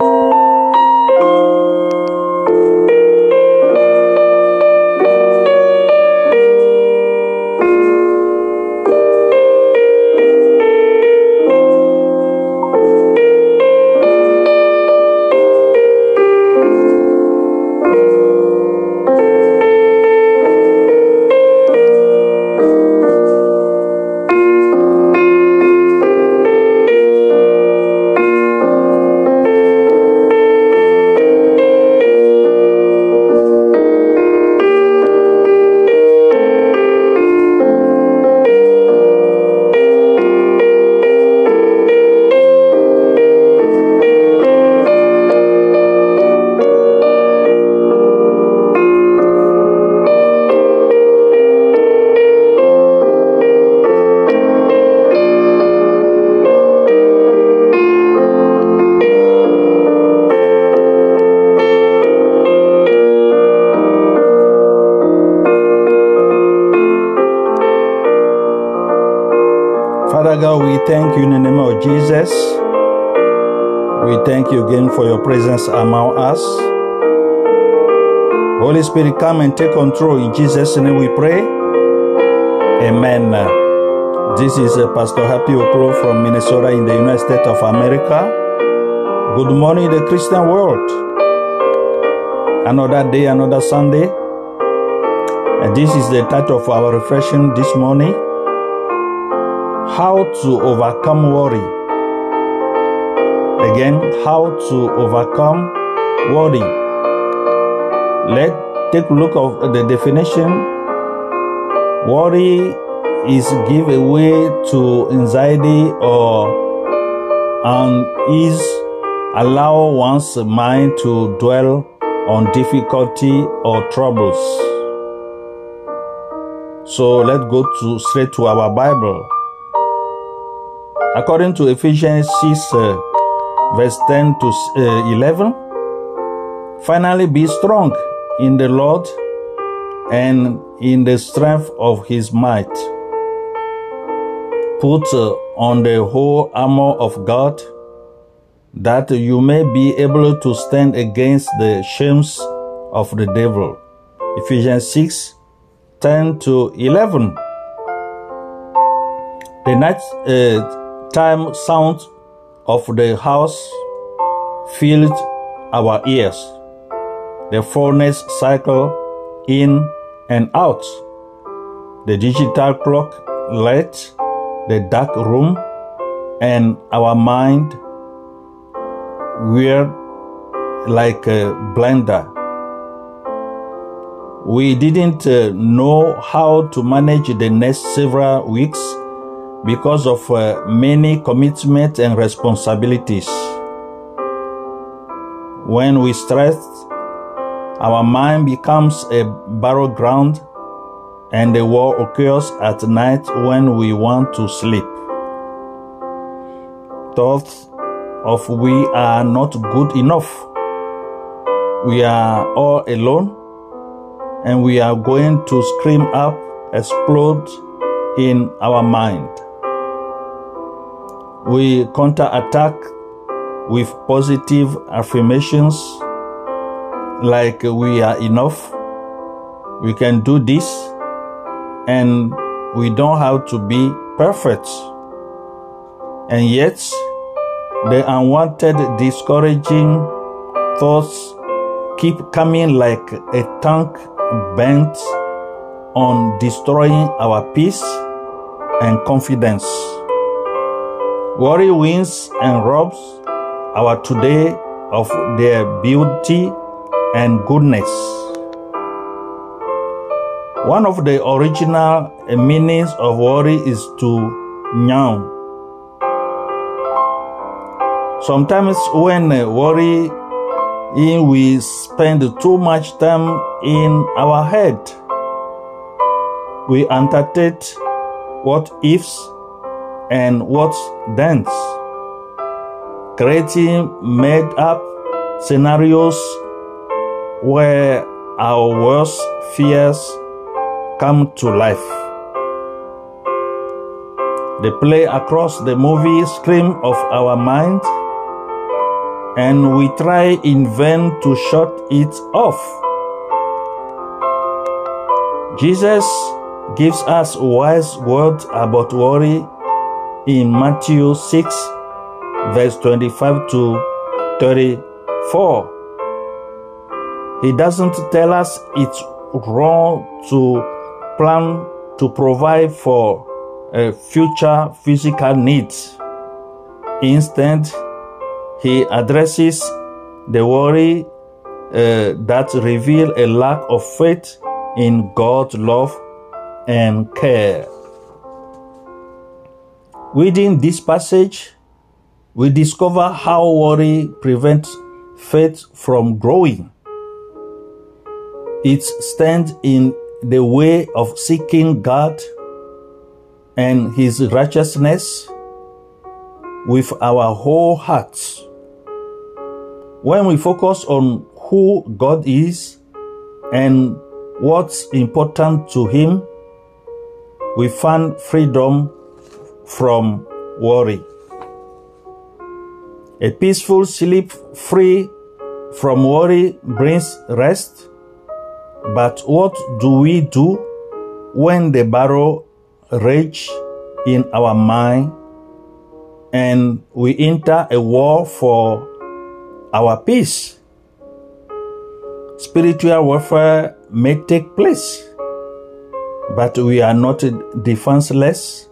Música Father we thank you in the name of Jesus. We thank you again for your presence among us. Holy Spirit, come and take control. In Jesus' name we pray. Amen. This is uh, Pastor Happy Oklo from Minnesota in the United States of America. Good morning, the Christian world. Another day, another Sunday. And this is the title of our reflection this morning How to Overcome Worry. Again, how to overcome worry. Let's take a look of the definition. Worry is give away to anxiety or unease, allow one's mind to dwell on difficulty or troubles. So let's go to straight to our Bible. According to Ephesians 6, uh, verse 10 to uh, 11, finally be strong in the Lord and in the strength of his might. Put uh, on the whole armor of God that you may be able to stand against the shames of the devil. Ephesians 6 10 to 11. The night uh, time sound of the house filled our ears. The furnace cycle in and out. The digital clock lit the dark room and our mind were like a blender. We didn't uh, know how to manage the next several weeks because of uh, many commitments and responsibilities. When we stress, our mind becomes a battleground and the war occurs at night when we want to sleep. Thoughts of we are not good enough. We are all alone and we are going to scream up, explode in our mind. We counterattack with positive affirmations like we are enough, we can do this, and we don't have to be perfect. And yet, the unwanted, discouraging thoughts keep coming like a tank bent on destroying our peace and confidence. Worry wins and robs our today of their beauty and goodness. One of the original meanings of worry is to yawn. Sometimes when worry we spend too much time in our head. We entertain what ifs and what thens, creating made up scenarios where our worst fears come to life. They play across the movie screen of our mind and we try in vain to shut it off. Jesus gives us wise words about worry in Matthew 6, verse 25 to 34. He doesn't tell us it's wrong to plan to provide for future physical needs. Instead, he addresses the worry uh, that reveal a lack of faith in God's love and care. Within this passage, we discover how worry prevents faith from growing. It stands in the way of seeking God and His righteousness with our whole hearts. When we focus on who God is and what's important to Him, we find freedom from worry. A peaceful sleep free from worry brings rest. But what do we do when the battle rage in our mind and we enter a war for our peace. Spiritual warfare may take place, but we are not defenseless.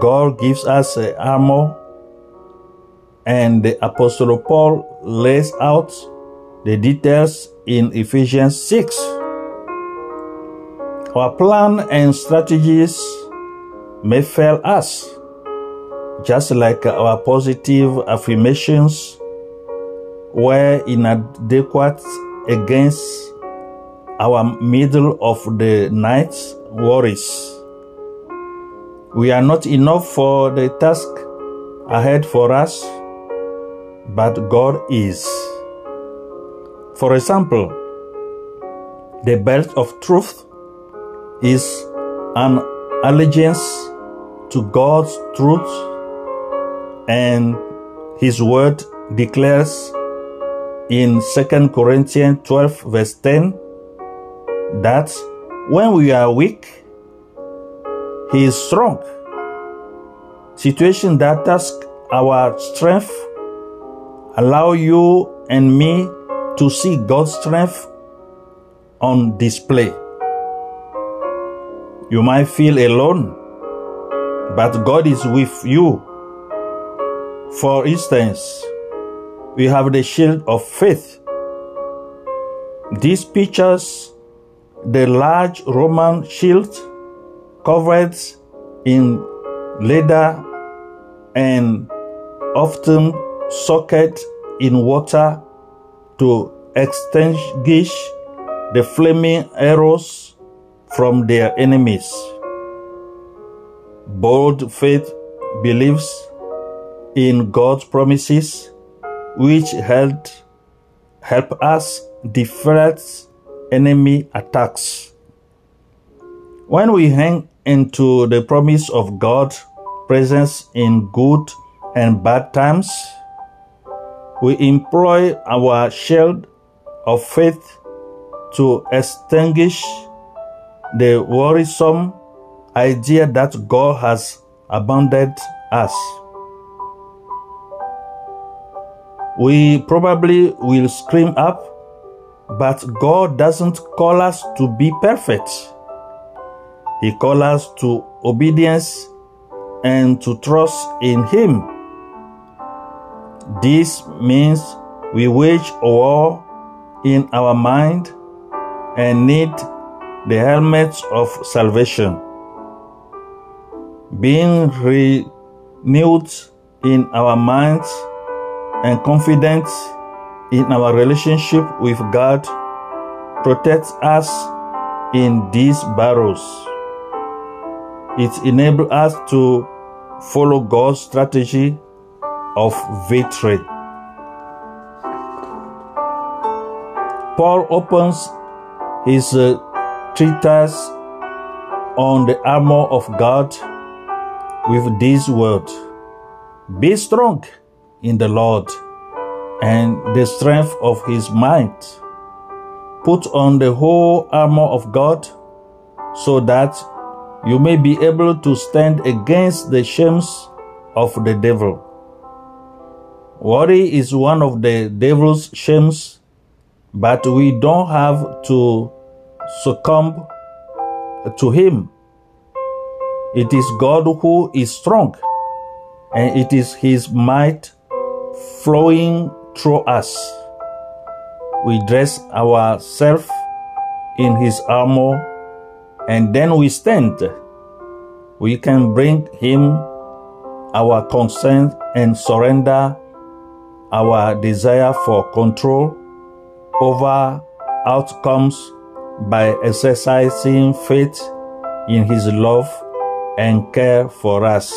God gives us uh, armor, and the Apostle Paul lays out the details in Ephesians 6. Our plan and strategies may fail us, just like our positive affirmations were inadequate against our middle of the night worries. We are not enough for the task ahead for us, but God is. For example, the belt of truth is an allegiance to God's truth, and His word declares in 2 Corinthians 12, verse 10, that when we are weak, He is strong. Situation that task our strength allow you and me to see God's strength on display. You might feel alone, but God is with you. For instance, we have the shield of faith. This pictures the large Roman shield covered in leather and often soaked in water to extinguish the flaming arrows from their enemies. Bold faith believes in God's promises which help, help us defeat enemy attacks. When we hang into the promise of God's presence in good and bad times, we employ our shield of faith to extinguish the worrisome idea that God has abandoned us. We probably will scream up, but God doesn't call us to be perfect. He calls us to obedience and to trust in Him. This means we wage war in our mind and need the helmet of salvation. Being renewed in our minds and confident in our relationship with God protects us in these battles. It enables us to follow God's strategy of victory. Paul opens his uh, treatise on the armor of God with these words Be strong in the Lord and the strength of his might. Put on the whole armor of God so that you may be able to stand against the shames of the devil. Worry is one of the devil's shames, but we don't have to succumb to him. It is God who is strong, and it is his might flowing through us. We dress ourselves in his armor, and then we stand. We can bring him our consent and surrender our desire for control over outcomes by exercising faith in His love and care for us.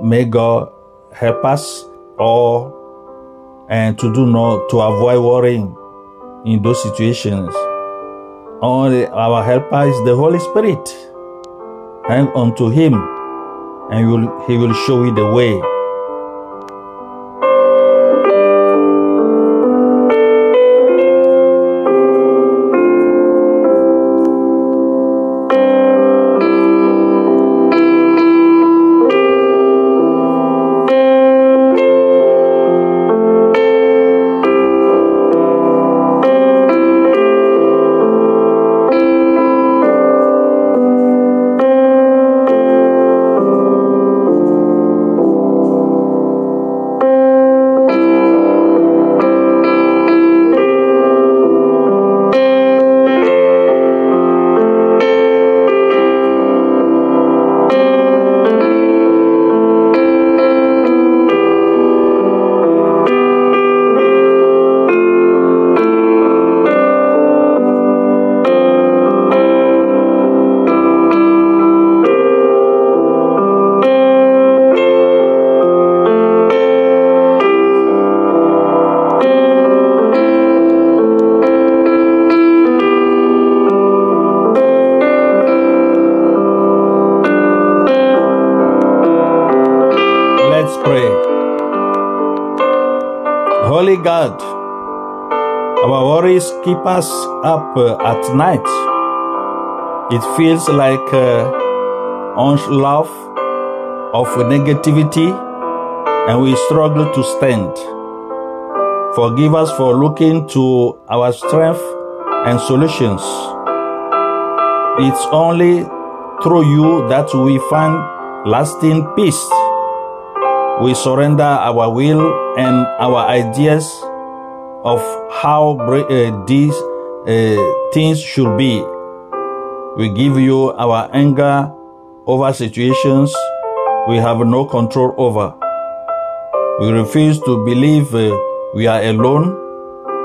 May God help us all and to do not to avoid worrying in those situations. Only our helper is the Holy Spirit. Hang on to Him, and he will, he will show you the way. Pray. Holy God, our worries keep us up uh, at night. It feels like uh, onslaught of negativity and we struggle to stand. Forgive us for looking to our strength and solutions. It's only through you that we find lasting peace. We surrender our will and our ideas of how uh, these uh, things should be. We give you our anger over situations we have no control over. We refuse to believe uh, we are alone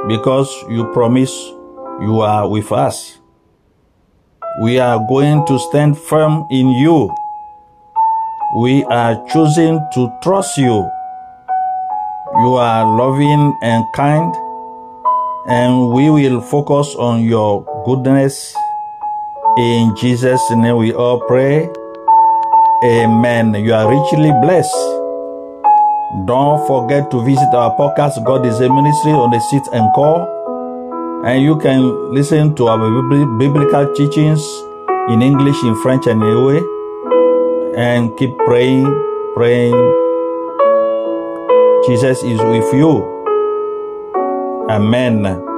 because you promise you are with us. We are going to stand firm in you. We are choosing to trust you. You are loving and kind, and we will focus on your goodness. In Jesus' name we all pray. Amen. You are richly blessed. Don't forget to visit our podcast, God is Able Ministry, on the seat and call. And you can listen to our biblical teachings in English, in French, and in Ewe. And keep praying, praying. Jesus is with you. Amen.